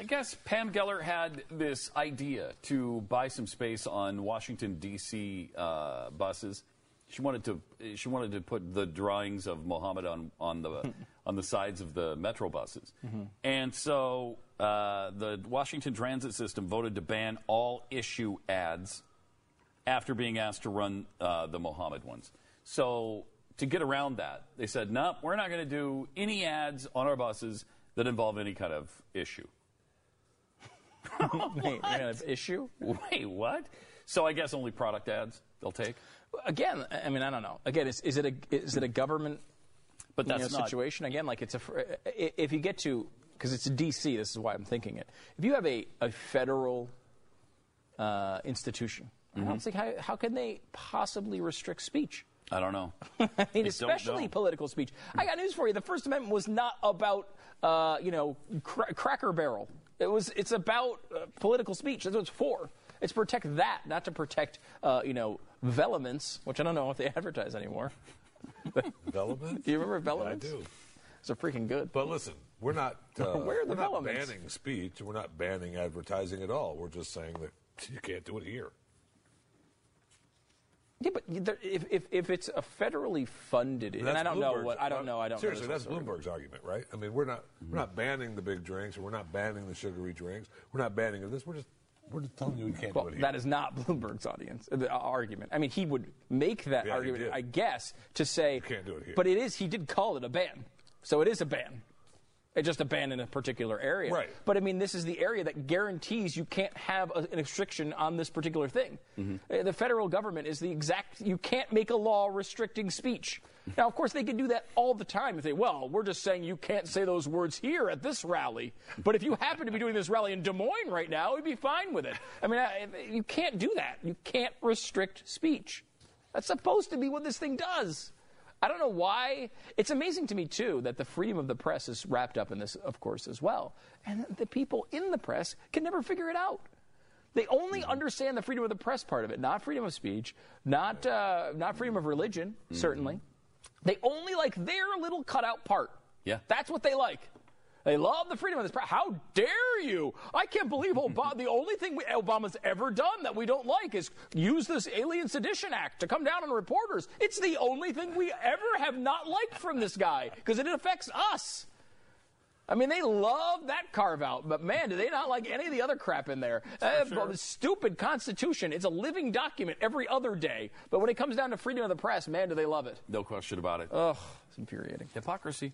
I guess Pam Geller had this idea to buy some space on Washington D.C. Uh, buses. She wanted to she wanted to put the drawings of Mohammed on on the on the sides of the metro buses, and so uh, the Washington Transit System voted to ban all issue ads after being asked to run uh, the Mohammed ones. So to get around that, they said, "No, we're not going to do any ads on our buses that involve any kind of issue." Wait, of issue? Wait, what? So I guess only product ads they'll take. Again, I mean, I don't know. Again, is, is it a is it a government But you know, that's not situation? Again, like it's a if you get to because it's a DC. This is why I'm thinking it. If you have a a federal uh, institution, Mm-hmm. don't think how how can they possibly restrict speech? I don't know. I mean, don't especially know. political speech. I got news for you. The First Amendment was not about, uh, you know, cra- Cracker Barrel. It was. It's about uh, political speech. That's what it's for. It's protect that, not to protect, uh, you know, Velamints, which I don't know if they advertise anymore. Development? Do you remember Velamints? I do. It's a freaking good. But listen, we're not, uh, Where are the we're not banning speech. We're not banning advertising at all. We're just saying that you can't do it here. Yeah, but there, if, if if it's a federally funded, and, I don't know what I don't know. I don't Seriously, that's. Bloomberg's argument, right? I mean, we're not we're not banning the big drinks, and we're not banning the sugary drinks. We're not banning this. We're just we're just telling you we can't Well, do it here. that is not Bloomberg's audience uh, the, uh, argument. I mean, he would make that Yeah, argument. I guess, to say. you can't do it here. But it is. He did call it a ban, so it is a ban. It's just a ban in a particular area. Right. But I mean, this is the area that guarantees you can't have a, an restriction on this particular thing. Uh, The federal government is the exact. You can't make a law restricting speech. Now, of course, they can do that all the time if they, well, we're just saying you can't say those words here at this rally. But if you happen to be doing this rally in Des Moines right now, we'd be fine with it. I mean, I, you can't do that. You can't restrict speech. That's supposed to be what this thing does. I don't know why. It's amazing to me, too, that the freedom of the press is wrapped up in this, of course, as well. And the people in the press can never figure it out. They only Mm-hmm. understand the freedom of the press part of it, not freedom of speech, not, uh, not freedom of religion, Mm-hmm. certainly. They only like their little cutout part. Yeah. That's what they like. They love the freedom of this press. How dare you? I can't believe Obama. the only thing we, Obama's ever done that we don't like is use this Alien Sedition Act to come down on reporters. It's the only thing we ever have not liked from this guy because it affects us. I mean, they love that carve out, but man, do they not like any of the other crap in there? Uh, The stupid Constitution. It's a living document every other day. But when it comes down to freedom of the press, man, do they love it. No question about it. Ugh, it's infuriating. Hypocrisy.